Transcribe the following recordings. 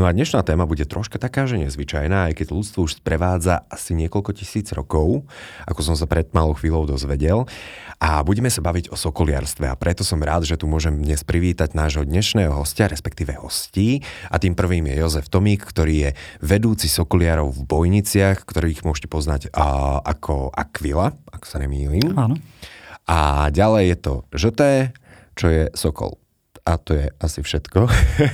No a dnešná téma bude troška taká, že nezvyčajná, aj keď ľudstvo už sprevádza asi niekoľko tisíc rokov, ako som sa pred malou chvíľou dozvedel. A budeme sa baviť o sokoliarstve a preto som rád, že tu môžem dnes privítať nášho dnešného hostia, respektíve hostí. A tým prvým je Jozef Tomík, ktorý je vedúci sokoliarov v Bojniciach, ktorých môžete poznať a, ako Aquila, ak sa nemýlim. Áno. A ďalej je to Žoté, čo je Sokol. A to je asi všetko.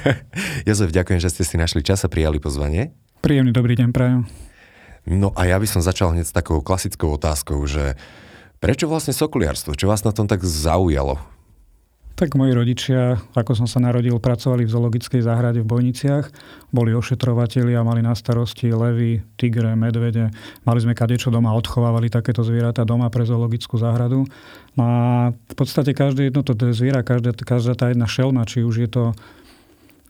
Jozef, ďakujem, že ste si našli čas a prijali pozvanie. Príjemný dobrý deň prajem. No a ja by som začal hneď s takou klasickou otázkou, že prečo vlastne sokoliarstvo? Čo vás na tom tak zaujalo? Tak moji rodičia, ako som sa narodil, pracovali v zoologickej záhrade v Bojniciach. Boli ošetrovateľi a mali na starosti levy, tigre, medvede. Mali sme kadečo doma, odchovávali takéto zvieratá doma pre zoologickú záhradu. No a v podstate každé jedno to zviera, každá, každá tá jedna šelma, či už je to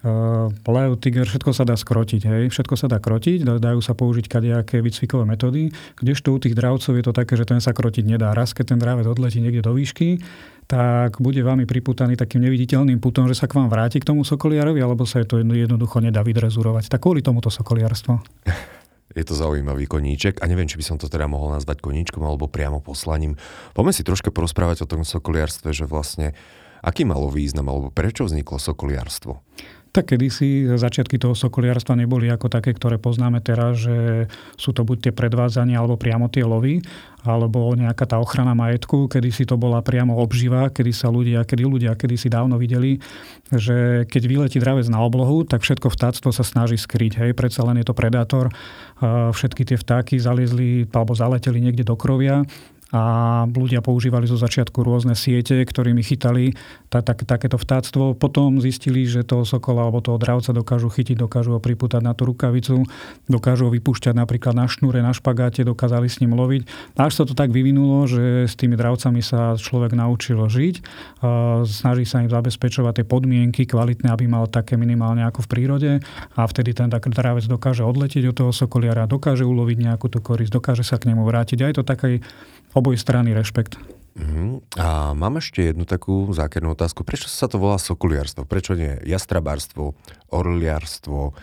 uh, lev, tiger, všetko sa dá skrotiť. Hej? Všetko sa dá krotiť, dajú sa použiť kadejaké výcvikové metódy, kdežto u tých dravcov je to také, že ten sa krotiť nedá. Raz, keď ten dravec odletí niekde do výšky, tak bude vami priputaný takým neviditeľným putom, že sa k vám vráti k tomu sokoliarovi, alebo sa to jednoducho nedá vydrezurovať. Tak kvôli tomuto sokoliarstvo. Je to zaujímavý koníček a neviem, či by som to teda mohol nazvať koníčkom alebo priamo poslaním. Poďme si troška porozprávať o tom sokoliarstve, že vlastne aký malo význam alebo prečo vzniklo sokoliarstvo? Tak kedysi začiatky toho sokoliarstva neboli ako také, ktoré poznáme teraz, že sú to buď tie predvádzania alebo priamo tie lovy, alebo nejaká tá ochrana majetku, kedy si to bola priamo obživa, kedy sa ľudia, kedy ľudia kedy si dávno videli, že keď vyletí dravec na oblohu, tak všetko vtáctvo sa snaží skryť. Hej, predsa len je to predátor. Všetky tie vtáky zaliezli alebo zaleteli niekde do krovia a ľudia používali zo začiatku rôzne siete, ktorými chytali tá, tak, takéto vtáctvo. Potom zistili, že toho sokola alebo toho dravca dokážu chytiť, dokážu ho pripútať na tú rukavicu, dokážu ho vypúšťať napríklad na šnúre, na špagáte, dokázali s ním loviť. Až sa to tak vyvinulo, že s tými dravcami sa človek naučil žiť, snaží sa im zabezpečovať tie podmienky kvalitné, aby mal také minimálne ako v prírode a vtedy ten dravec dokáže odletieť od toho sokoliara, dokáže uloviť nejakú tú korisť, dokáže sa k nemu vrátiť. A je to taký oboj strany rešpekt. Uh-huh. A mám ešte jednu takú zákernú otázku. Prečo sa to volá sokuliarstvo? Prečo nie jastrabárstvo, orliarstvo,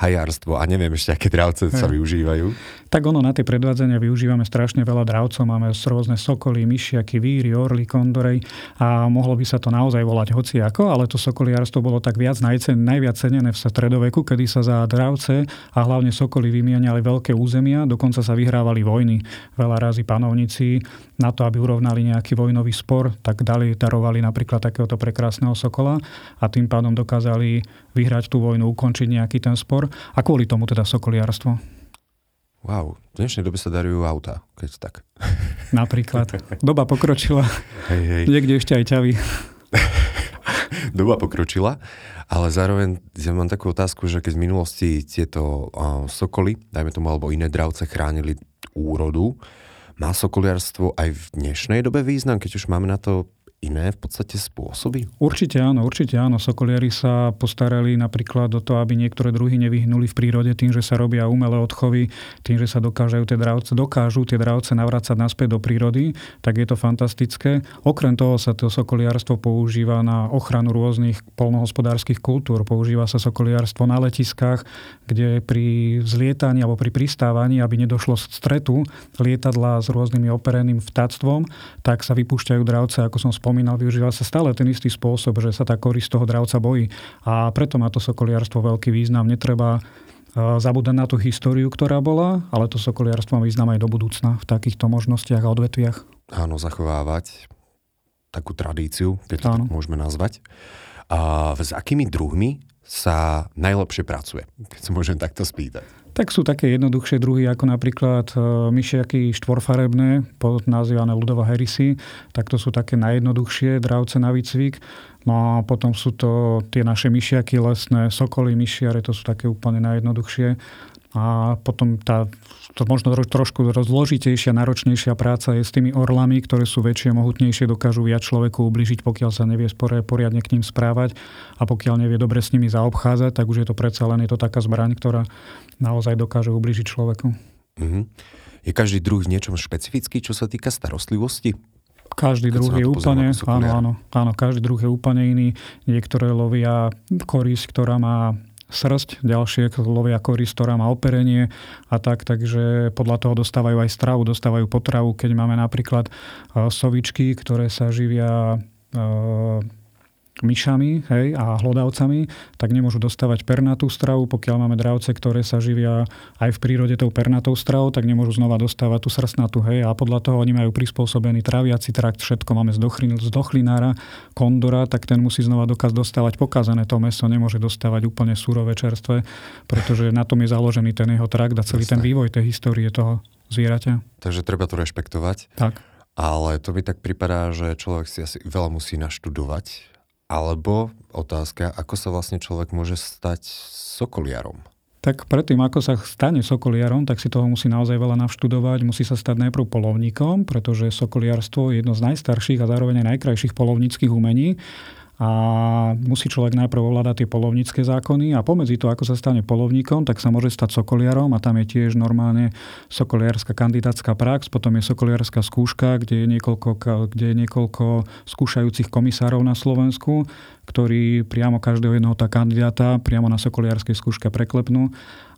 hajárstvo a neviem ešte, aké dravce sa využívajú. Tak ono na tie predvádzania využívame strašne veľa dravcov. Máme rôzne sokoly, myšiaky, víry, orly, kondorej a mohlo by sa to naozaj volať hociako, ale to sokoliarstvo bolo tak viac najcen, najviac cenené v stredoveku, kedy sa za dravce a hlavne sokoly vymieniali veľké územia, dokonca sa vyhrávali vojny. Veľa razy panovníci na to, aby urovnali nejaký vojnový spor, tak dali, darovali napríklad takéhoto prekrásneho sokola a tým pádom dokázali vyhrať tú vojnu, ukončiť nejaký ten spor a kvôli tomu teda sokoliarstvo. Wow, v dnešnej dobe sa darujú auta, keď tak. Napríklad. Doba pokročila. Hej, hej. Niekde ešte aj ťavy. Doba pokročila, ale zároveň ja mám takú otázku, že keď v minulosti tieto uh, sokoly, dajme tomu, alebo iné dravce chránili úrodu, má sokoliarstvo aj v dnešnej dobe význam, keď už máme na to iné v podstate spôsoby? Určite áno, určite áno. Sokoliari sa postarali napríklad o to, aby niektoré druhy nevyhnuli v prírode tým, že sa robia umelé odchovy, tým, že sa dokážu tie dravce, dokážu tie dravce navrácať naspäť do prírody, tak je to fantastické. Okrem toho sa to sokoliarstvo používa na ochranu rôznych polnohospodárskych kultúr. Používa sa sokoliarstvo na letiskách, kde pri zlietaní alebo pri pristávaní, aby nedošlo z stretu lietadla s rôznymi opereným vtáctvom, tak sa vypúšťajú dravce, ako som spomínal spomínal, využíva sa stále ten istý spôsob, že sa tá korist toho dravca bojí. A preto má to sokoliarstvo veľký význam. Netreba e, zabúdať na tú históriu, ktorá bola, ale to sokoliarstvo má význam aj do budúcna v takýchto možnostiach a odvetviach. Áno, zachovávať takú tradíciu, keď to tak môžeme nazvať. A s akými druhmi sa najlepšie pracuje, keď sa môžem takto spýtať? Tak sú také jednoduchšie druhy, ako napríklad e, myšiaky štvorfarebné, nazývané ľudová herisy. Tak to sú také najjednoduchšie dravce na výcvik. No a potom sú to tie naše myšiaky lesné, sokoly, myšiare, to sú také úplne najjednoduchšie. A potom tá to možno trošku zložitejšia, náročnejšia práca je s tými orlami, ktoré sú väčšie, mohutnejšie, dokážu viac človeku ubližiť, pokiaľ sa nevie poriadne k ním správať a pokiaľ nevie dobre s nimi zaobchádzať, tak už je to predsa len je to taká zbraň, ktorá naozaj dokáže ubližiť človeku. Mm-hmm. Je každý druh v niečom špecifický, čo sa týka starostlivosti? Každý druh je úplne, áno, áno, áno, každý druh je úplne iný. Niektoré lovia korisť, ktorá má srst, ďalšie lovia korisť, ktorá má operenie a tak, takže podľa toho dostávajú aj stravu, dostávajú potravu, keď máme napríklad eh, sovičky, ktoré sa živia eh, myšami hej, a hlodavcami, tak nemôžu dostávať pernatú stravu. Pokiaľ máme dravce, ktoré sa živia aj v prírode tou pernatou stravou, tak nemôžu znova dostávať tú srstnatú. Hej, a podľa toho oni majú prispôsobený traviaci trakt, všetko máme z, dochlin, z dochlinára, kondora, tak ten musí znova dokaz dostávať pokazané to meso, nemôže dostávať úplne surové čerstvé, pretože na tom je založený ten jeho trakt a celý Jasne. ten vývoj tej histórie toho zvieraťa. Takže treba to rešpektovať. Tak. Ale to mi tak pripadá, že človek si asi veľa musí naštudovať alebo otázka, ako sa vlastne človek môže stať sokoliarom? Tak predtým, ako sa stane sokoliarom, tak si toho musí naozaj veľa navštudovať. Musí sa stať najprv polovníkom, pretože sokoliarstvo je jedno z najstarších a zároveň aj najkrajších polovníckých umení a musí človek najprv ovládať tie polovnícke zákony a pomedzi to, ako sa stane polovníkom, tak sa môže stať sokoliarom a tam je tiež normálne sokoliarská kandidátska prax, potom je sokoliarská skúška, kde je niekoľko, kde je niekoľko skúšajúcich komisárov na Slovensku, ktorí priamo každého jednoho tá kandidáta priamo na sokoliarskej skúške preklepnú.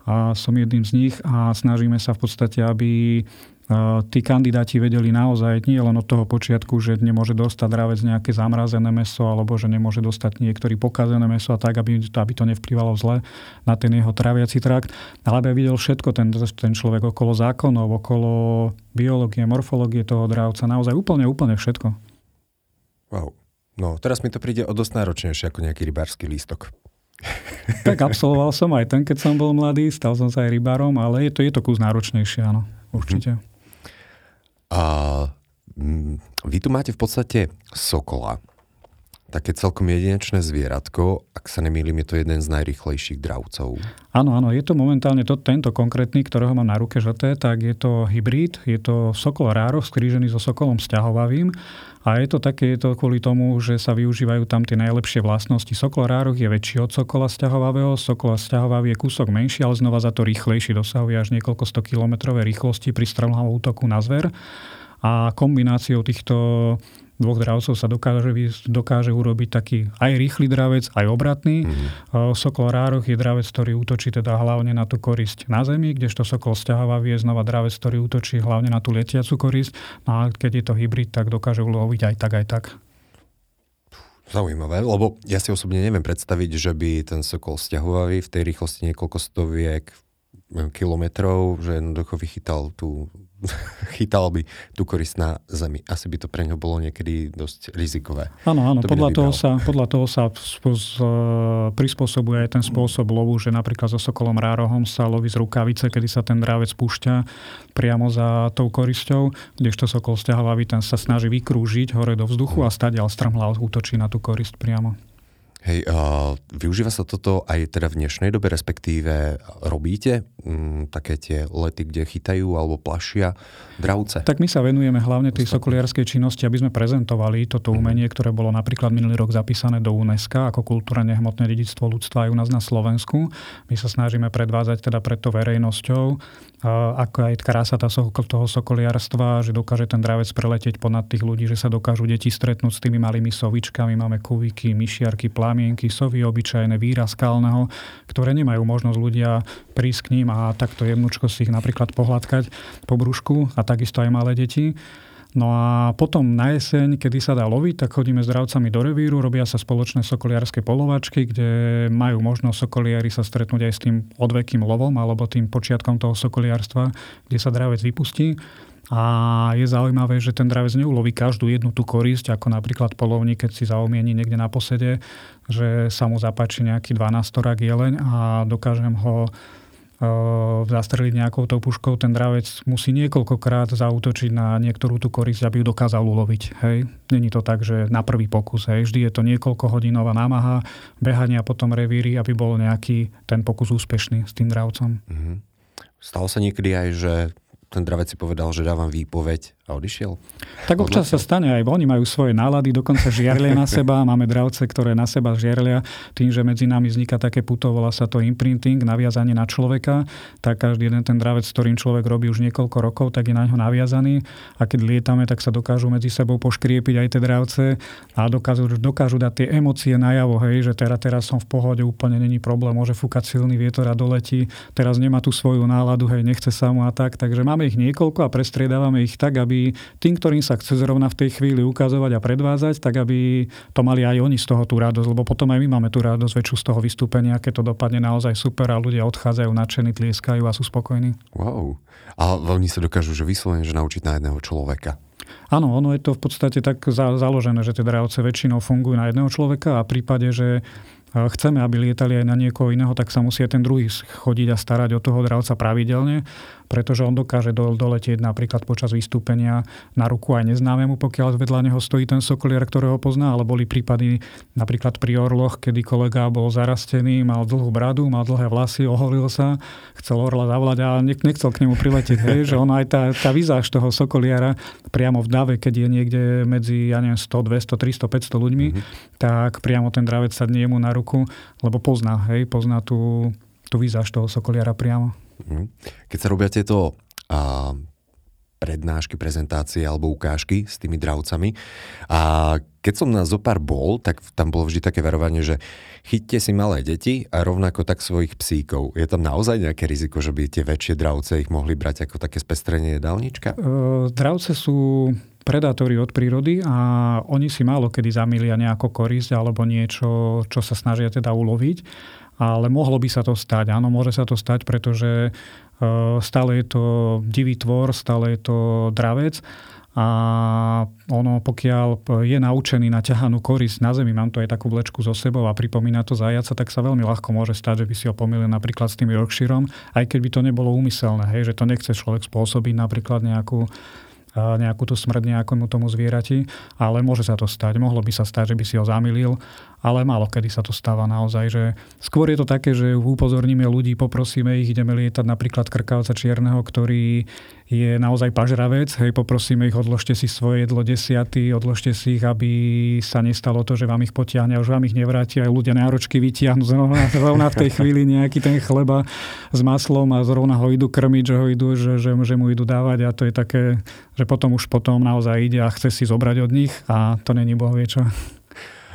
A som jedným z nich a snažíme sa v podstate, aby tí kandidáti vedeli naozaj nie len od toho počiatku, že nemôže dostať dravec nejaké zamrazené meso alebo že nemôže dostať niektorý pokazené meso a tak, aby, aby to nevplyvalo zle na ten jeho traviaci trakt, ale aby videl všetko ten, ten človek okolo zákonov, okolo biológie, morfológie toho dravca, naozaj úplne, úplne všetko. Wow. No, teraz mi to príde o dosť náročnejšie ako nejaký rybársky lístok. tak absolvoval som aj ten, keď som bol mladý, stal som sa aj rybárom, ale je to, je to kus náročnejšie, áno, určite. Mm-hmm. A mm, vy tu máte v podstate sokola. Také celkom jedinečné zvieratko. Ak sa nemýlim, je to jeden z najrychlejších dravcov. Áno, áno, je to momentálne to, tento konkrétny, ktorého mám na ruke žlté, tak je to hybrid, je to sokol ráro skrížený so sokolom sťahovavým a je to také, je to kvôli tomu, že sa využívajú tam tie najlepšie vlastnosti. Sokol rároch je väčší od sokola sťahovavého, sokol sťahovavý je kúsok menší, ale znova za to rýchlejší, dosahuje až niekoľko 100 kilometrové rýchlosti pri strelnom útoku na zver. A kombináciou týchto dvoch dravcov sa dokáže, dokáže urobiť taký aj rýchly dravec, aj obratný. Mm-hmm. Sokol rároch je dravec, ktorý útočí teda hlavne na tú korisť na zemi, kdežto sokol sťahovavý je znova dravec, ktorý útočí hlavne na tú letiacu korisť. No a keď je to hybrid, tak dokáže uloviť aj tak, aj tak. Zaujímavé, lebo ja si osobne neviem predstaviť, že by ten sokol sťahovavý v tej rýchlosti niekoľko stoviek kilometrov, že jednoducho vychytal tú chytal by tú korist na zemi. Asi by to pre ňo bolo niekedy dosť rizikové. Áno, áno, to podľa toho, sa, podľa toho sa spôs, prispôsobuje aj ten spôsob lovu, že napríklad so sokolom rárohom sa loví z rukavice, kedy sa ten drávec púšťa priamo za tou korisťou, kdežto sokol stiahovavý ten sa snaží vykrúžiť hore do vzduchu a stadiaľ strmhla útočí na tú korisť priamo. Hej, uh, využíva sa toto aj teda v dnešnej dobe, respektíve robíte um, také tie lety, kde chytajú alebo plašia dravce? Tak my sa venujeme hlavne tej sokoliarskej činnosti, aby sme prezentovali toto mhm. umenie, ktoré bolo napríklad minulý rok zapísané do UNESCO ako kultúra nehmotné dedictvo ľudstva aj u nás na Slovensku. My sa snažíme predvázať teda pred to verejnosťou ako aj krása tá toho sokoliarstva, že dokáže ten dravec preletieť ponad tých ľudí, že sa dokážu deti stretnúť s tými malými sovičkami. Máme kuviky, myšiarky, plamienky, sovy obyčajné, víra skalného, ktoré nemajú možnosť ľudia prísť k ním a takto jemnúčko si ich napríklad pohľadkať po brúšku a takisto aj malé deti. No a potom na jeseň, kedy sa dá loviť, tak chodíme s dravcami do revíru, robia sa spoločné sokoliarské polovačky, kde majú možnosť sokoliari sa stretnúť aj s tým odvekým lovom alebo tým počiatkom toho sokoliarstva, kde sa dravec vypustí. A je zaujímavé, že ten dravec neuloví každú jednu tú korisť, ako napríklad polovník, keď si zaumieni niekde na posede, že sa mu zapáči nejaký 12 jeleň a dokážem ho zastreliť nejakou tou puškou, ten dravec musí niekoľkokrát zautočiť na niektorú tú korisť, aby ju dokázal uloviť. Hej. Není to tak, že na prvý pokus. Hej. Vždy je to niekoľko hodinová námaha, behania potom revíry, aby bol nejaký ten pokus úspešný s tým dravcom. Mm-hmm. Stalo sa niekedy aj, že ten dravec si povedal, že dávam výpoveď a odišiel? Tak občas sa stane, aj oni majú svoje nálady, dokonca žiarlia na seba, máme dravce, ktoré na seba žiarlia, tým, že medzi nami vzniká také puto, volá sa to imprinting, naviazanie na človeka, tak každý jeden ten dravec, s ktorým človek robí už niekoľko rokov, tak je na ňo naviazaný. A keď lietame, tak sa dokážu medzi sebou poškriepiť aj tie dravce a dokážu, dokážu dať tie emócie najavo, hej, že teraz, teraz som v pohode, úplne není problém, môže fúkať silný vietor a doletí, teraz nemá tú svoju náladu, hej, nechce sa mu a tak, takže máme ich niekoľko a prestriedávame ich tak, aby tým, ktorým sa chce zrovna v tej chvíli ukazovať a predvádzať, tak aby to mali aj oni z toho tú radosť, lebo potom aj my máme tú radosť väčšiu z toho vystúpenia, keď to dopadne naozaj super a ľudia odchádzajú nadšení, tlieskajú a sú spokojní. Wow. A oni sa dokážu že vyslovene že naučiť na jedného človeka. Áno, ono je to v podstate tak založené, že tie dravce väčšinou fungujú na jedného človeka a v prípade, že chceme, aby lietali aj na niekoho iného, tak sa musí ten druhý chodiť a starať o toho dravca pravidelne, pretože on dokáže do, doletieť napríklad počas vystúpenia na ruku aj neznámemu, pokiaľ vedľa neho stojí ten sokoliar, ktorého pozná, ale boli prípady napríklad pri orloch, kedy kolega bol zarastený, mal dlhú bradu, mal dlhé vlasy, oholil sa, chcel orla zavolať a nechcel k nemu priletieť. Hej, že ono aj tá, tá vizáž toho sokoliara priamo v dave, keď je niekde medzi, ja neviem, 100, 200, 300, 500 ľuďmi, mm-hmm. tak priamo ten dravec sa jemu na ruku ruku, lebo pozná, hej, pozná tú, tú výzaž toho sokoliara priamo. Mhm. Keď sa robia tieto a, prednášky, prezentácie alebo ukážky s tými dravcami. A keď som na zopár bol, tak tam bolo vždy také verovanie, že chyťte si malé deti a rovnako tak svojich psíkov. Je tam naozaj nejaké riziko, že by tie väčšie dravce ich mohli brať ako také spestrenie jedálnička? E, dravce sú predátori od prírody a oni si málo kedy zamilia nejakú korisť alebo niečo, čo sa snažia teda uloviť. Ale mohlo by sa to stať. Áno, môže sa to stať, pretože e, stále je to divý tvor, stále je to dravec a ono, pokiaľ je naučený na ťahanú korisť na zemi, mám to aj takú vlečku so sebou a pripomína to zajaca, tak sa veľmi ľahko môže stať, že by si ho pomýlil napríklad s tým Yorkshireom, aj keď by to nebolo úmyselné, hej, že to nechce človek spôsobiť napríklad nejakú nejakú tú smrť nejakému tomu zvierati, ale môže sa to stať. Mohlo by sa stať, že by si ho zamilil ale málo kedy sa to stáva naozaj, že skôr je to také, že upozorníme ľudí, poprosíme ich, ideme lietať napríklad krkavca čierneho, ktorý je naozaj pažravec, hej, poprosíme ich, odložte si svoje jedlo desiaty, odložte si ich, aby sa nestalo to, že vám ich potiahne už vám ich nevráti, aj ľudia náročky vytiahnu zrovna, zrovna v tej chvíli nejaký ten chleba s maslom a zrovna ho idú krmiť, že ho idú, že, že, že mu idú dávať a to je také, že potom už potom naozaj ide a chce si zobrať od nich a to není boh vie čo.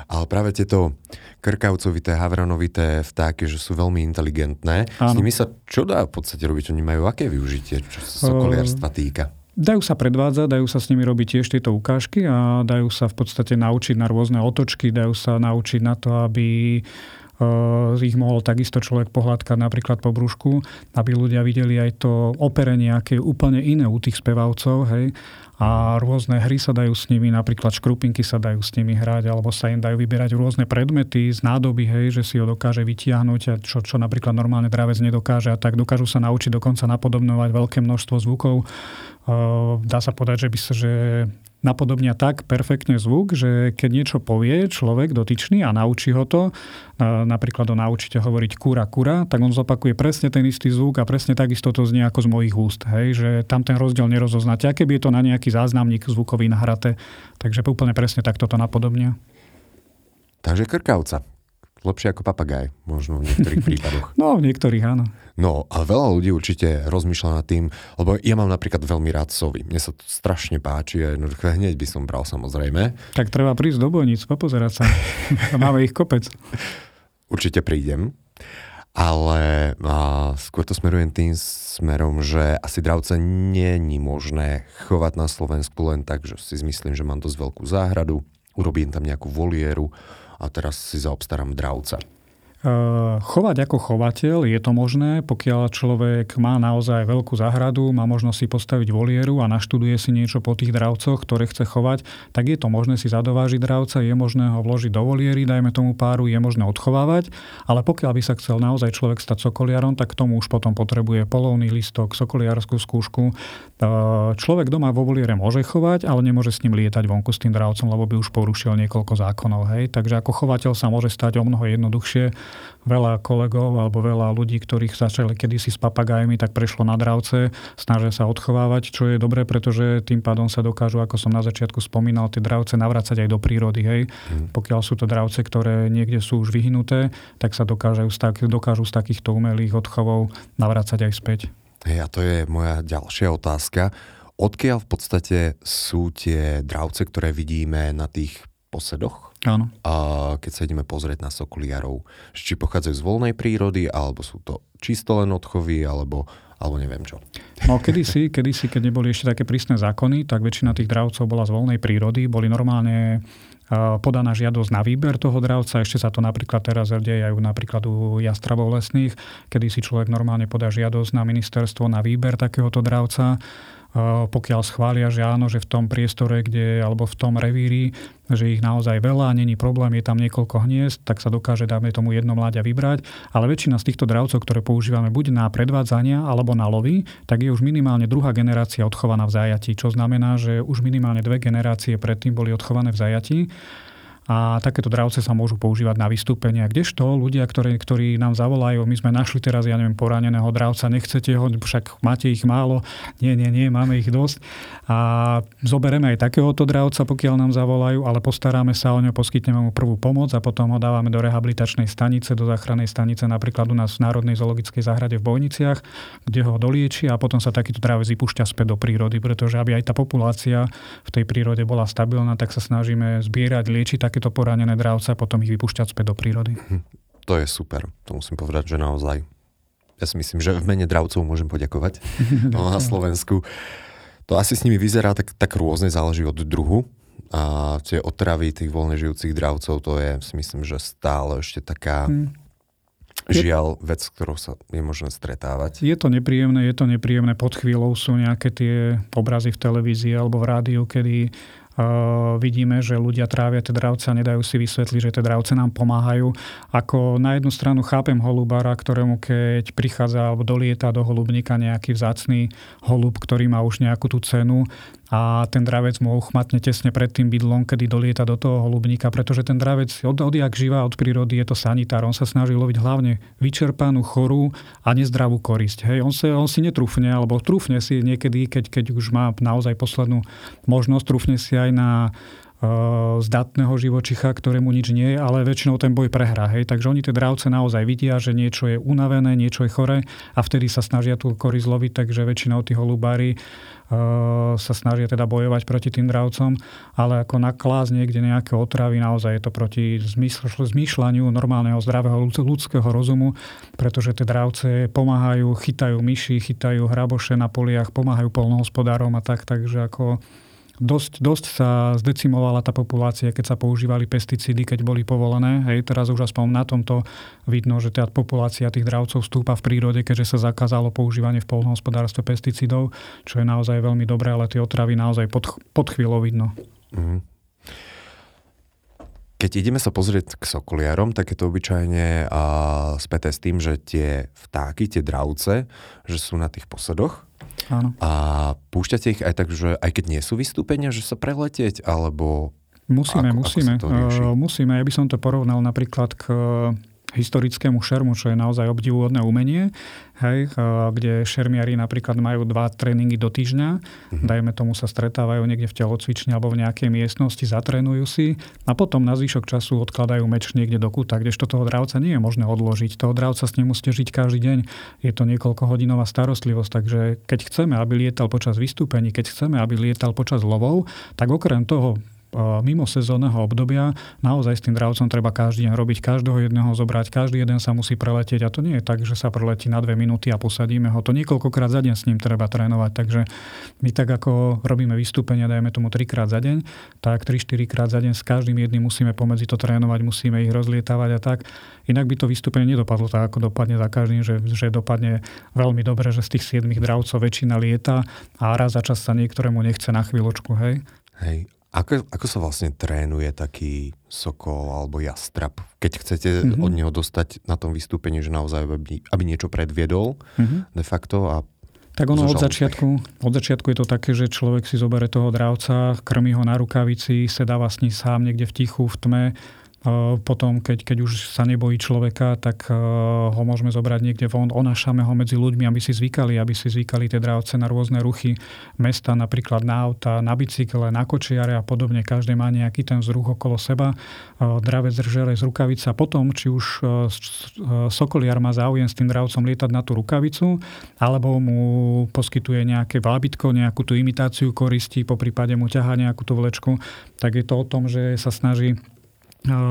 Ale práve tieto krkavcovité, havranovité vtáky, že sú veľmi inteligentné. Áno. S nimi sa čo dá v podstate robiť? Oni majú aké využitie, čo sa sokoliarstva týka? Dajú sa predvádzať, dajú sa s nimi robiť tiež tieto ukážky a dajú sa v podstate naučiť na rôzne otočky, dajú sa naučiť na to, aby ich mohol takisto človek pohľadkať napríklad po brúšku, aby ľudia videli aj to operenie, aké je úplne iné u tých spevavcov, hej a rôzne hry sa dajú s nimi, napríklad škrupinky sa dajú s nimi hrať, alebo sa im dajú vyberať rôzne predmety z nádoby, hej, že si ho dokáže vytiahnuť, a čo, čo napríklad normálne dravec nedokáže a tak dokážu sa naučiť dokonca napodobňovať veľké množstvo zvukov. Dá sa povedať, že by sa, že napodobnia tak perfektne zvuk, že keď niečo povie človek dotyčný a naučí ho to, napríklad ho naučíte hovoriť kura kura, tak on zopakuje presne ten istý zvuk a presne takisto to znie ako z mojich úst. Hej, že tam ten rozdiel nerozoznáte. A keby je to na nejaký záznamník zvukový nahraté, takže úplne presne takto to napodobnia. Takže krkavca. Lepšie ako papagaj, možno v niektorých prípadoch. No, v niektorých áno. No a veľa ľudí určite rozmýšľa nad tým, lebo ja mám napríklad veľmi rád sovy. Mne sa to strašne páči a jednoducho hneď by som bral samozrejme. Tak treba prísť do bojníc, popozerať sa. Máme ich kopec. Určite prídem. Ale a, skôr to smerujem tým smerom, že asi dravce nie je možné chovať na Slovensku len tak, že si myslím, že mám dosť veľkú záhradu, urobím tam nejakú volieru a teraz si zaobstarám dravca. Eh, chovať ako chovateľ je to možné, pokiaľ človek má naozaj veľkú záhradu, má možnosť si postaviť volieru a naštuduje si niečo po tých dravcoch, ktoré chce chovať, tak je to možné si zadovážiť dravca, je možné ho vložiť do voliery, dajme tomu páru, je možné odchovávať, ale pokiaľ by sa chcel naozaj človek stať sokoliarom, tak k tomu už potom potrebuje polovný listok, sokoliarskú skúšku. Eh, človek doma vo voliere môže chovať, ale nemôže s ním lietať vonku s tým dravcom, lebo by už porušil niekoľko zákonov. Hej? Takže ako chovateľ sa môže stať o mnoho jednoduchšie veľa kolegov alebo veľa ľudí, ktorých začali kedysi s papagajmi, tak prešlo na dravce, snažia sa odchovávať, čo je dobré, pretože tým pádom sa dokážu, ako som na začiatku spomínal, tie dravce navracať aj do prírody. Hej. Mm. Pokiaľ sú to dravce, ktoré niekde sú už vyhnuté, tak sa dokážu, dokážu z takýchto umelých odchovov navracať aj späť. Hej, a to je moja ďalšia otázka. Odkiaľ v podstate sú tie dravce, ktoré vidíme na tých posedoch? Áno. A keď sa ideme pozrieť na sokuliarov, či pochádzajú z voľnej prírody, alebo sú to čisto len odchovy, alebo, alebo neviem čo. No kedysi, kedysi, keď neboli ešte také prísne zákony, tak väčšina tých dravcov bola z voľnej prírody, boli normálne podaná žiadosť na výber toho dravca. Ešte sa to napríklad teraz deje aj napríklad u jastrabov lesných, kedy si človek normálne podá žiadosť na ministerstvo na výber takéhoto dravca pokiaľ schvália, že áno, že v tom priestore, kde, alebo v tom revíri, že ich naozaj veľa, není problém, je tam niekoľko hniezd, tak sa dokáže, dáme tomu jedno mláďa vybrať. Ale väčšina z týchto dravcov, ktoré používame buď na predvádzania alebo na lovy, tak je už minimálne druhá generácia odchovaná v zajatí, čo znamená, že už minimálne dve generácie predtým boli odchované v zajatí a takéto dravce sa môžu používať na vystúpenia. Kdežto ľudia, ktorí, ktorí nám zavolajú, my sme našli teraz, ja neviem, poraneného dravca, nechcete ho, však máte ich málo, nie, nie, nie, máme ich dosť. A zoberieme aj takéhoto dravca, pokiaľ nám zavolajú, ale postaráme sa o ňo, poskytneme mu prvú pomoc a potom ho dávame do rehabilitačnej stanice, do záchrannej stanice, napríklad u nás v Národnej zoologickej záhrade v Bojniciach, kde ho doliečí a potom sa takýto dravec vypúšťa späť do prírody, pretože aby aj tá populácia v tej prírode bola stabilná, tak sa snažíme zbierať, liečiť také takéto poranené dravce a potom ich vypúšťať späť do prírody. Hm, to je super. To musím povedať, že naozaj. Ja si myslím, že v mene dravcov môžem poďakovať no, na Slovensku. To asi s nimi vyzerá tak, tak rôzne, záleží od druhu. A tie otravy tých voľne žijúcich dravcov, to je, si myslím, že stále ešte taká hmm. žiaľ vec, s ktorou sa je možné stretávať. Je to nepríjemné, je to nepríjemné. Pod chvíľou sú nejaké tie obrazy v televízii alebo v rádiu, kedy vidíme, že ľudia trávia tie dravce a nedajú si vysvetliť, že tie dravce nám pomáhajú. Ako na jednu stranu chápem holubára, ktorému keď prichádza alebo dolieta do holubníka nejaký vzácný holub, ktorý má už nejakú tú cenu, a ten dravec mu uchmatne tesne pred tým bydlom, kedy dolieta do toho holubníka, pretože ten dravec od, odjak živá od prírody je to sanitár. On sa snaží loviť hlavne vyčerpanú, chorú a nezdravú korisť. Hej, on, sa, on si netrúfne, alebo trúfne si niekedy, keď, keď už má naozaj poslednú možnosť, trúfne si aj na zdatného živočicha, ktorému nič nie je, ale väčšinou ten boj prehrá. Hej. Takže oni tie dravce naozaj vidia, že niečo je unavené, niečo je chore a vtedy sa snažia tú kory zloviť, takže väčšinou tí holubári sa snažia teda bojovať proti tým dravcom, ale ako naklás niekde nejaké otravy, naozaj je to proti zmýšľaniu normálneho zdravého ľudského rozumu, pretože tie dravce pomáhajú, chytajú myši, chytajú hraboše na poliach, pomáhajú polnohospodárom a tak, takže ako dosť, dosť sa zdecimovala tá populácia, keď sa používali pesticídy, keď boli povolené. Hej, teraz už aspoň na tomto vidno, že tá populácia tých dravcov stúpa v prírode, keďže sa zakázalo používanie v polnohospodárstve pesticídov, čo je naozaj veľmi dobré, ale tie otravy naozaj pod, pod chvíľou vidno. Mm. Keď ideme sa pozrieť k sokoliarom, tak je to obyčajne a, späté s tým, že tie vtáky, tie dravce, že sú na tých posadoch Áno. A púšťate ich aj tak, že aj keď nie sú vystúpenia, že sa preletieť, alebo... Musíme, ako, musíme. Ako musíme. Ja by som to porovnal napríklad k historickému šermu, čo je naozaj obdivuhodné umenie, hej, kde šermiari napríklad majú dva tréningy do týždňa, mm-hmm. dajme tomu sa stretávajú niekde v telocvični alebo v nejakej miestnosti, zatrénujú si a potom na zvyšok času odkladajú meč niekde do kúta, kdežto toho dravca nie je možné odložiť. Toho dravca s ním musíte žiť každý deň. Je to niekoľko hodinová starostlivosť, takže keď chceme, aby lietal počas vystúpení, keď chceme, aby lietal počas lovov, tak okrem toho mimo sezónneho obdobia naozaj s tým dravcom treba každý deň robiť, každého jedného zobrať, každý jeden sa musí preletieť a to nie je tak, že sa preletí na dve minúty a posadíme ho. To niekoľkokrát za deň s ním treba trénovať, takže my tak ako robíme vystúpenia, dajme tomu trikrát za deň, tak 3-4 krát za deň s každým jedným musíme pomedzi to trénovať, musíme ich rozlietavať a tak. Inak by to vystúpenie nedopadlo tak, ako dopadne za každým, že, že dopadne veľmi dobre, že z tých 7 dravcov väčšina lieta a raz za čas sa niektorému nechce na chvíľočku, hej. Hej, ako, ako sa vlastne trénuje taký sokol alebo jastrap? Keď chcete mm-hmm. od neho dostať na tom vystúpení, že naozaj, aby, aby niečo predviedol mm-hmm. de facto a tak ono od začiatku, od začiatku je to také, že človek si zobere toho dravca, krmí ho na rukavici, sedáva s ním sám niekde v tichu, v tme, potom, keď, keď už sa nebojí človeka, tak ho môžeme zobrať niekde von, onášame ho medzi ľuďmi, aby si zvykali, aby si zvykali tie dravce na rôzne ruchy mesta, napríklad na auta, na bicykle, na kočiare a podobne. Každý má nejaký ten vzruch okolo seba. Dravec držere z rukavica. Potom, či už sokoliar má záujem s tým dravcom lietať na tú rukavicu, alebo mu poskytuje nejaké vábitko, nejakú tú imitáciu koristi, po prípade mu ťahá nejakú tú vlečku, tak je to o tom, že sa snaží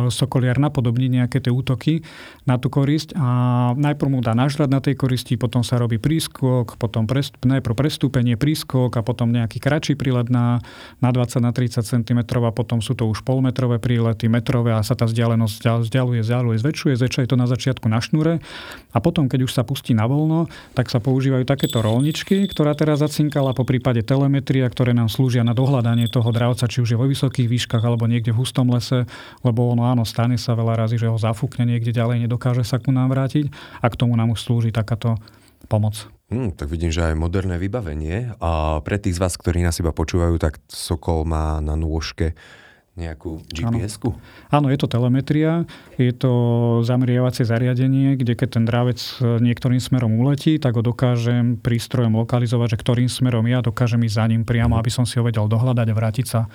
sokoliar napodobní nejaké tie útoky na tú korisť a najprv mu dá nažrať na tej koristi, potom sa robí prískok, potom prestup, najprv prestúpenie, prískok a potom nejaký kratší prílet na, na 20 na 30 cm a potom sú to už polmetrové prílety, metrové a sa tá vzdialenosť vzdialuje, vzdialuje, zväčšuje, zväčšuje to na začiatku na šnúre a potom, keď už sa pustí na voľno, tak sa používajú takéto rolničky, ktorá teraz zacinkala po prípade telemetria, ktoré nám slúžia na dohľadanie toho dravca, či už je vo vysokých výškach alebo niekde v hustom lese, lebo ono áno, stane sa veľa razy, že ho zafúkne niekde ďalej, nedokáže sa ku nám vrátiť a k tomu nám už slúži takáto pomoc. Hmm, tak vidím, že aj moderné vybavenie. A pre tých z vás, ktorí nás iba počúvajú, tak Sokol má na nôžke nejakú GPS-ku? Áno. Áno, je to telemetria, je to zameriavacie zariadenie, kde keď ten drávec niektorým smerom uletí, tak ho dokážem prístrojom lokalizovať, že ktorým smerom ja dokážem ísť za ním priamo, mm. aby som si ho vedel dohľadať a vrátiť sa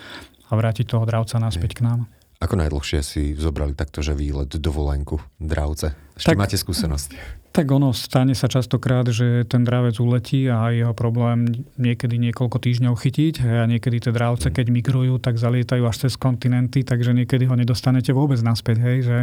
a vrátiť toho dravca naspäť k nám. Ako najdlhšie si zobrali takto, že výlet dovolenku, dravce? Ešte tak, máte skúsenosť? Tak ono stane sa častokrát, že ten dravec uletí a jeho problém niekedy niekoľko týždňov chytiť a niekedy tie dravce, keď migrujú, tak zalietajú až cez kontinenty, takže niekedy ho nedostanete vôbec naspäť, hej, že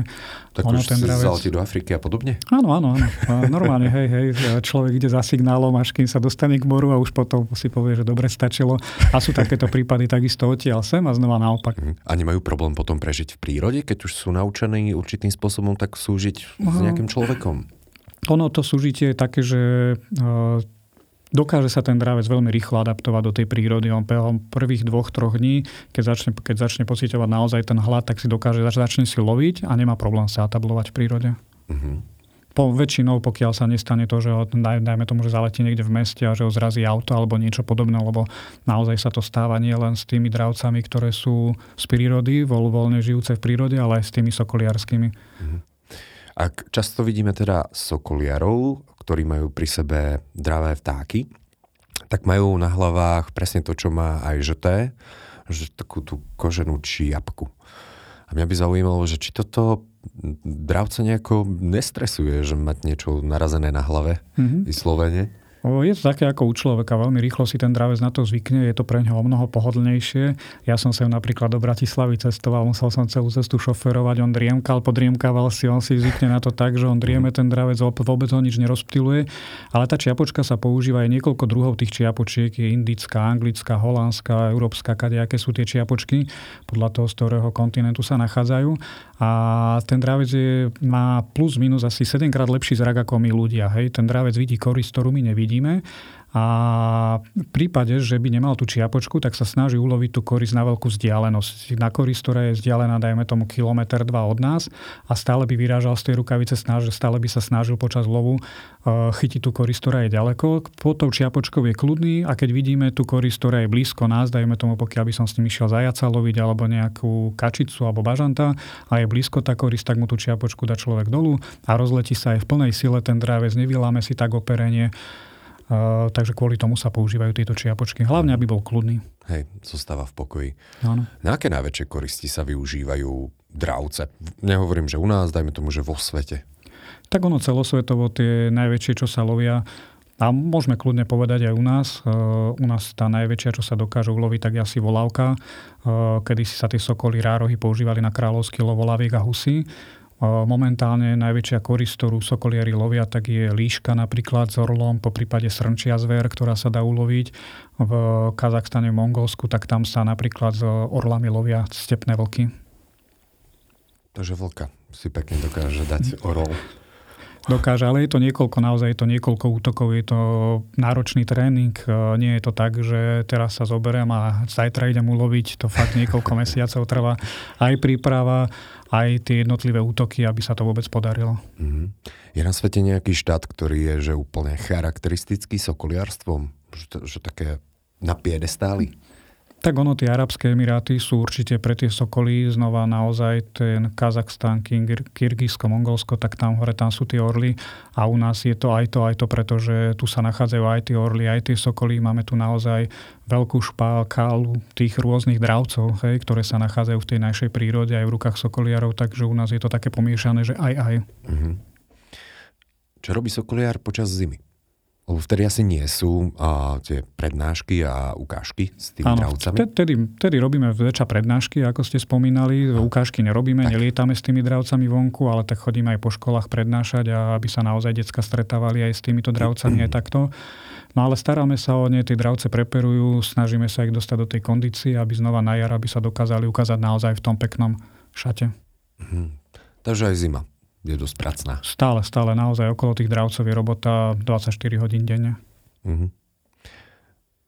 tak ono už ten dravec... do Afriky a podobne? Áno, áno, áno. Normálne, hej, hej, človek ide za signálom, až kým sa dostane k moru a už potom si povie, že dobre stačilo. A sú takéto prípady takisto odtiaľ sem a znova naopak. Mm. A nemajú problém potom prežiť v prírode, keď už sú naučení určitým spôsobom tak súžiť s nejakým človekom? Ono to súžitie je také, že e, dokáže sa ten dravec veľmi rýchlo adaptovať do tej prírody. On behom prvých dvoch, troch dní, keď začne, keď začne pocitovať naozaj ten hlad, tak si dokáže, začne si loviť a nemá problém sa atablovať v prírode. Uh-huh. Po, väčšinou, pokiaľ sa nestane to, že ho, daj, dajme tomu, že zaletí niekde v meste a že ho zrazí auto alebo niečo podobné, lebo naozaj sa to stáva nie len s tými dravcami, ktoré sú z prírody, voľ, voľne žijúce v prírode, ale aj s tými sokoliarskými. Uh-huh. Ak často vidíme teda sokoliarov, ktorí majú pri sebe dravé vtáky, tak majú na hlavách presne to, čo má aj žeté, že takú tú koženú čiapku. A mňa by zaujímalo, že či toto dravca nejako nestresuje, že mať niečo narazené na hlave, mm-hmm. vyslovene. Je to také ako u človeka, veľmi rýchlo si ten dravec na to zvykne, je to pre neho o mnoho pohodlnejšie. Ja som sem napríklad do Bratislavy cestoval, musel som celú cestu šoferovať, on driemkal, podriemkával si, on si zvykne na to tak, že on drieme ten dravec, vôbec ho nič nerozptiluje. Ale tá čiapočka sa používa aj niekoľko druhov tých čiapočiek, je indická, anglická, holandská, európska, aké sú tie čiapočky, podľa toho, z ktorého kontinentu sa nachádzajú. A ten dravec je, má plus minus asi 7 krát lepší zrak ako my ľudia. Hej? Ten dravec vidí korist, ktorú my nevidíme a v prípade, že by nemal tú čiapočku, tak sa snaží uloviť tú korisť na veľkú vzdialenosť. Na korisť, ktorá je vzdialená, dajme tomu kilometr, dva od nás a stále by vyrážal z tej rukavice, snažil, stále by sa snažil počas lovu e, chytiť tú korisť, ktorá je ďaleko. Pod tou čiapočkou je kľudný a keď vidíme tú korisť, ktorá je blízko nás, dajme tomu, pokiaľ by som s ním išiel zajaca loviť alebo nejakú kačicu alebo bažanta a je blízko tá korisť, tak mu tú čiapočku dá človek dolu a rozletí sa aj v plnej sile ten drávec, nevyláme si tak operenie takže kvôli tomu sa používajú tieto čiapočky. Hlavne, aby bol kľudný. Hej, zostáva v pokoji. Áno. Na aké najväčšie koristi sa využívajú dravce? Nehovorím, že u nás, dajme tomu, že vo svete. Tak ono celosvetovo tie najväčšie, čo sa lovia, a môžeme kľudne povedať aj u nás. U nás tá najväčšia, čo sa dokáže uloviť, tak je asi volávka. Kedy si sa tie sokoly rárohy používali na kráľovský lovolaviek a husy. Momentálne najväčšia korist, ktorú sokoliari lovia, tak je líška napríklad s orlom, po prípade srnčia zver, ktorá sa dá uloviť. V Kazachstane, v Mongolsku, tak tam sa napríklad s orlami lovia stepné vlky. Takže vlka si pekne dokáže dať orol dokáže, ale je to niekoľko, naozaj je to niekoľko útokov, je to náročný tréning, e, nie je to tak, že teraz sa zoberiem a zajtra idem uloviť, to fakt niekoľko mesiacov trvá aj príprava, aj tie jednotlivé útoky, aby sa to vôbec podarilo. Mm-hmm. Je na svete nejaký štát, ktorý je že úplne charakteristický sokoliarstvom? Že, že také na piedestáli? Tak ono, tie Arabské Emiráty sú určite pre tie sokoly znova naozaj ten Kazachstan, Kyrgyzsko, Mongolsko, tak tam hore tam sú tie orly a u nás je to aj to, aj to, pretože tu sa nachádzajú aj tie orly, aj tie sokoly. Máme tu naozaj veľkú špálkálu tých rôznych dravcov, hej, ktoré sa nachádzajú v tej našej prírode aj v rukách sokoliarov, takže u nás je to také pomiešané, že aj aj. Mm-hmm. Čo robí sokoliar počas zimy? Lebo vtedy asi nie sú a, tie prednášky a ukážky s tými Áno, dravcami? Vtedy, vtedy robíme väčšia prednášky, ako ste spomínali. A. Ukážky nerobíme, tak. nelietame s tými dravcami vonku, ale tak chodíme aj po školách prednášať, a aby sa naozaj decka stretávali aj s týmito dravcami aj takto. No ale staráme sa o ne, tie dravce preperujú, snažíme sa ich dostať do tej kondície, aby znova na jar, aby sa dokázali ukázať naozaj v tom peknom šate. Mhm. Takže aj zima je dosť pracná. Stále, stále naozaj okolo tých dravcov je robota 24 hodín denne. Uh-huh.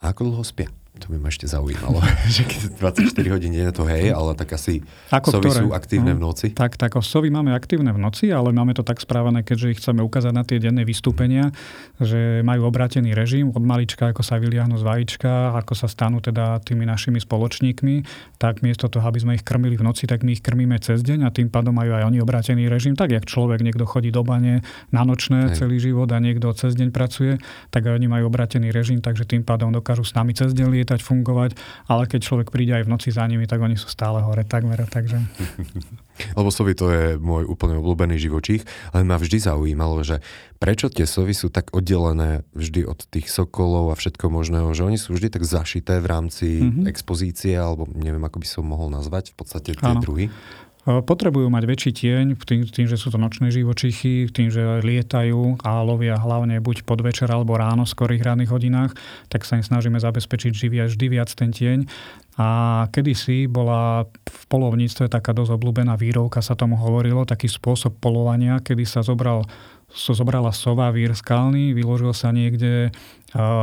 A ako dlho spia? To by ma ešte zaujímalo, že keď 24 hodín deň to hej, ale tak asi Ako sovy ktoré? sú aktívne v no, noci. Tak, tak sovy máme aktívne v noci, ale máme to tak správané, keďže ich chceme ukázať na tie denné vystúpenia, že majú obratený režim od malička, ako sa vyliahnu z vajíčka, ako sa stanú teda tými našimi spoločníkmi, tak miesto toho, aby sme ich krmili v noci, tak my ich krmíme cez deň a tým pádom majú aj oni obratený režim. Tak, jak človek, niekto chodí do bane na nočné hej. celý život a niekto cez deň pracuje, tak aj oni majú obratený režim, takže tým pádom dokážu s nami cez deň lietať, fungovať, ale keď človek príde aj v noci za nimi, tak oni sú stále hore takmer, takže... Lebo sovy to je môj úplne obľúbený živočích, ale ma vždy zaujímalo, že prečo tie sovy sú tak oddelené vždy od tých sokolov a všetko možného, že oni sú vždy tak zašité v rámci mm-hmm. expozície, alebo neviem, ako by som mohol nazvať v podstate tie ano. druhy. Potrebujú mať väčší tieň tým, tým, že sú to nočné živočichy, tým, že lietajú a lovia hlavne buď podvečer alebo ráno v skorých ranných hodinách, tak sa im snažíme zabezpečiť živý vždy viac ten tieň. A kedysi bola v polovníctve taká dosť obľúbená výrovka, sa tomu hovorilo, taký spôsob polovania, kedy sa zobral so zobrala sova vír skalný, vyložil sa niekde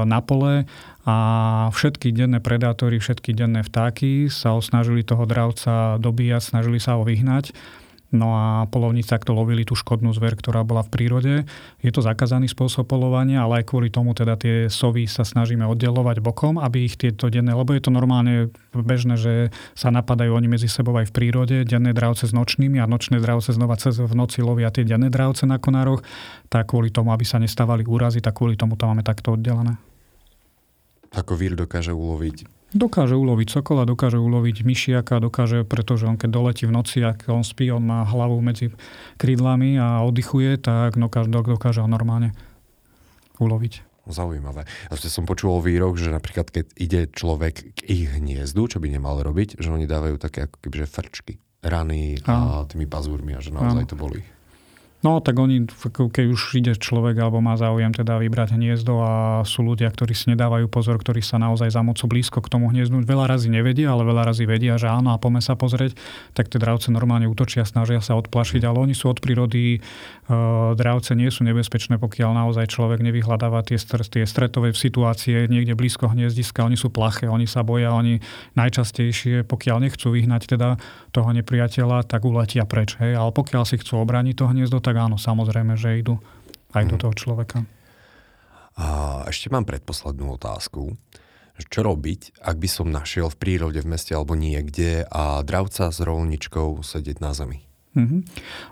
na pole a všetky denné predátory, všetky denné vtáky sa osnažili toho dravca dobíjať, snažili sa ho vyhnať No a polovníci takto lovili tú škodnú zver, ktorá bola v prírode. Je to zakázaný spôsob polovania, ale aj kvôli tomu teda tie sovy sa snažíme oddelovať bokom, aby ich tieto denné, lebo je to normálne bežné, že sa napadajú oni medzi sebou aj v prírode, denné dravce s nočnými a nočné dravce znova cez v noci lovia tie denné dravce na konároch, tak kvôli tomu, aby sa nestávali úrazy, tak kvôli tomu to máme takto oddelené. Ako vír dokáže uloviť Dokáže uloviť sokola, dokáže uloviť myšiaka, dokáže, pretože on keď doletí v noci, ak on spí, on má hlavu medzi krídlami a oddychuje, tak dokáže, dokáže ho normálne uloviť. Zaujímavé. Ja som počul výrok, že napríklad keď ide človek k ich hniezdu, čo by nemal robiť, že oni dávajú také ako kebyže frčky, rany a, a tými pazúrmi a že naozaj a. to boli. No tak oni, keď už ide človek alebo má záujem teda vybrať hniezdo a sú ľudia, ktorí si nedávajú pozor, ktorí sa naozaj zamocú blízko k tomu hniezdu, veľa razy nevedia, ale veľa razy vedia, že áno a poďme sa pozrieť, tak tie dravce normálne útočia, snažia sa odplašiť, ale oni sú od prírody, uh, dravce nie sú nebezpečné, pokiaľ naozaj človek nevyhľadáva tie, tie stretové situácie niekde blízko hniezdiska, oni sú plaché, oni sa boja, oni najčastejšie, pokiaľ nechcú vyhnať teda toho nepriateľa, tak uletia preč. Hej? Ale pokiaľ si chcú obrániť to hniezdo, tak áno, samozrejme, že idú aj do mhm. toho človeka. A ešte mám predposlednú otázku. Čo robiť, ak by som našiel v prírode, v meste alebo niekde a dravca s rolničkou sedieť na zemi? Mm-hmm.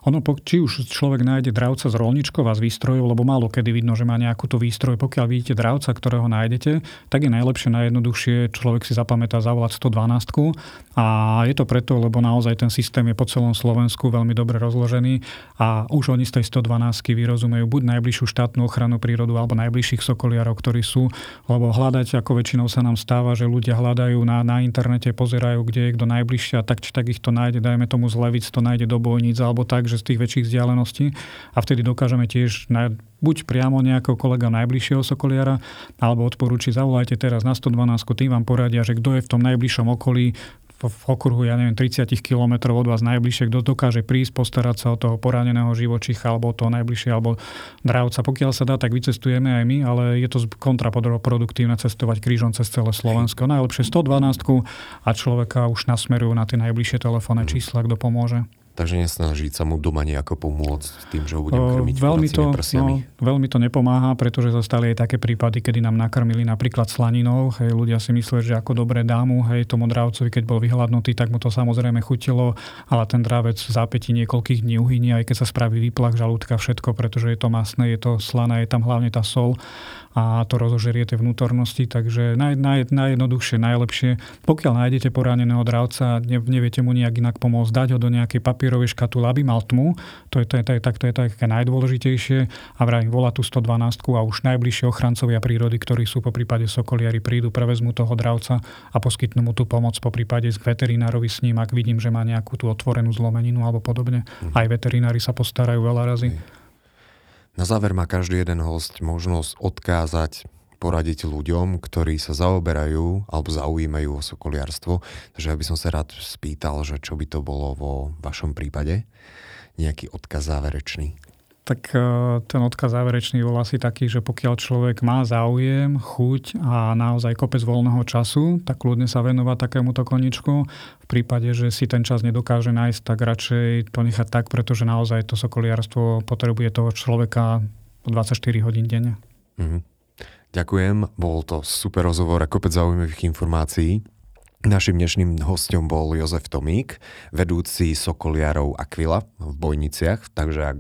Ono, či už človek nájde dravca z rolničkov z výstrojov, lebo málo kedy vidno, že má nejakú tú výstroj. Pokiaľ vidíte dravca, ktorého nájdete, tak je najlepšie, najjednoduchšie, človek si zapamätá zavolať 112 a je to preto, lebo naozaj ten systém je po celom Slovensku veľmi dobre rozložený a už oni z tej 112 vyrozumejú buď najbližšiu štátnu ochranu prírodu alebo najbližších sokoliarov, ktorí sú, lebo hľadať, ako väčšinou sa nám stáva, že ľudia hľadajú na, na internete, pozerajú, kde je kto najbližšie a tak či tak ich to nájde, dajme tomu z Levic, to nájde do spojníc alebo tak, že z tých väčších vzdialeností a vtedy dokážeme tiež na, buď priamo nejakého kolega najbližšieho sokoliara, alebo odporúčiť, zavolajte teraz na 112, tým vám poradia, že kto je v tom najbližšom okolí, v okruhu, ja neviem, 30 km od vás najbližšie, kto dokáže prísť, postarať sa o toho poraneného živočicha alebo toho najbližšie, alebo dravca. Pokiaľ sa dá, tak vycestujeme aj my, ale je to kontraproduktívne cestovať krížom cez celé Slovensko. Najlepšie 112 a človeka už nasmerujú na tie najbližšie telefónne čísla, kto pomôže. Takže nesnažiť sa mu doma nejako pomôcť tým, že ho budem krmiť veľmi to, no, veľmi to nepomáha, pretože zostali aj také prípady, kedy nám nakrmili napríklad slaninou. Hej, ľudia si myslia, že ako dobré dámu, hej, tomu dravcovi, keď bol vyhľadnutý, tak mu to samozrejme chutilo, ale ten drávec v zápäti niekoľkých dní uhyní, aj keď sa spraví výplach žalúdka, všetko, pretože je to masné, je to slané, je tam hlavne tá sol a to rozožerie tie vnútornosti, takže naj, naj, najjednoduchšie, najlepšie. Pokiaľ nájdete poraneného dravca, ne, neviete mu nejak inak pomôcť, dať ho do nejakej papierovej škatule, aby mal tmu, to je, to je, to je, tak, to je také najdôležitejšie a vravím, volá tú 112 a už najbližšie ochrancovia prírody, ktorí sú po prípade sokoliari, prídu, prevezmu toho dravca a poskytnú mu tú pomoc po prípade k veterinárovi s ním, ak vidím, že má nejakú tú otvorenú zlomeninu alebo podobne. Mhm. Aj veterinári sa postarajú veľa razy. Na záver má každý jeden host možnosť odkázať, poradiť ľuďom, ktorí sa zaoberajú alebo zaujímajú o sokoliarstvo. Takže ja by som sa rád spýtal, že čo by to bolo vo vašom prípade. Nejaký odkaz záverečný tak e, ten odkaz záverečný bol asi taký, že pokiaľ človek má záujem, chuť a naozaj kopec voľného času, tak kľudne sa venovať takémuto koničku. V prípade, že si ten čas nedokáže nájsť, tak radšej to nechať tak, pretože naozaj to sokoliarstvo potrebuje toho človeka 24 hodín denne. Mm-hmm. Ďakujem, bol to super rozhovor a kopec zaujímavých informácií. Našim dnešným hostom bol Jozef Tomík, vedúci Sokoliarov Aquila v Bojniciach, takže ak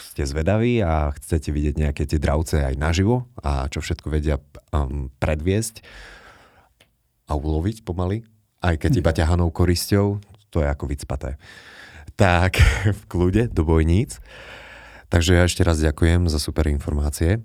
ste zvedaví a chcete vidieť nejaké tie dravce aj naživo a čo všetko vedia um, predviesť a uloviť pomaly, aj keď iba ťahanou korisťou, to je ako vycpaté. Tak v kľude do bojníc. Takže ja ešte raz ďakujem za super informácie.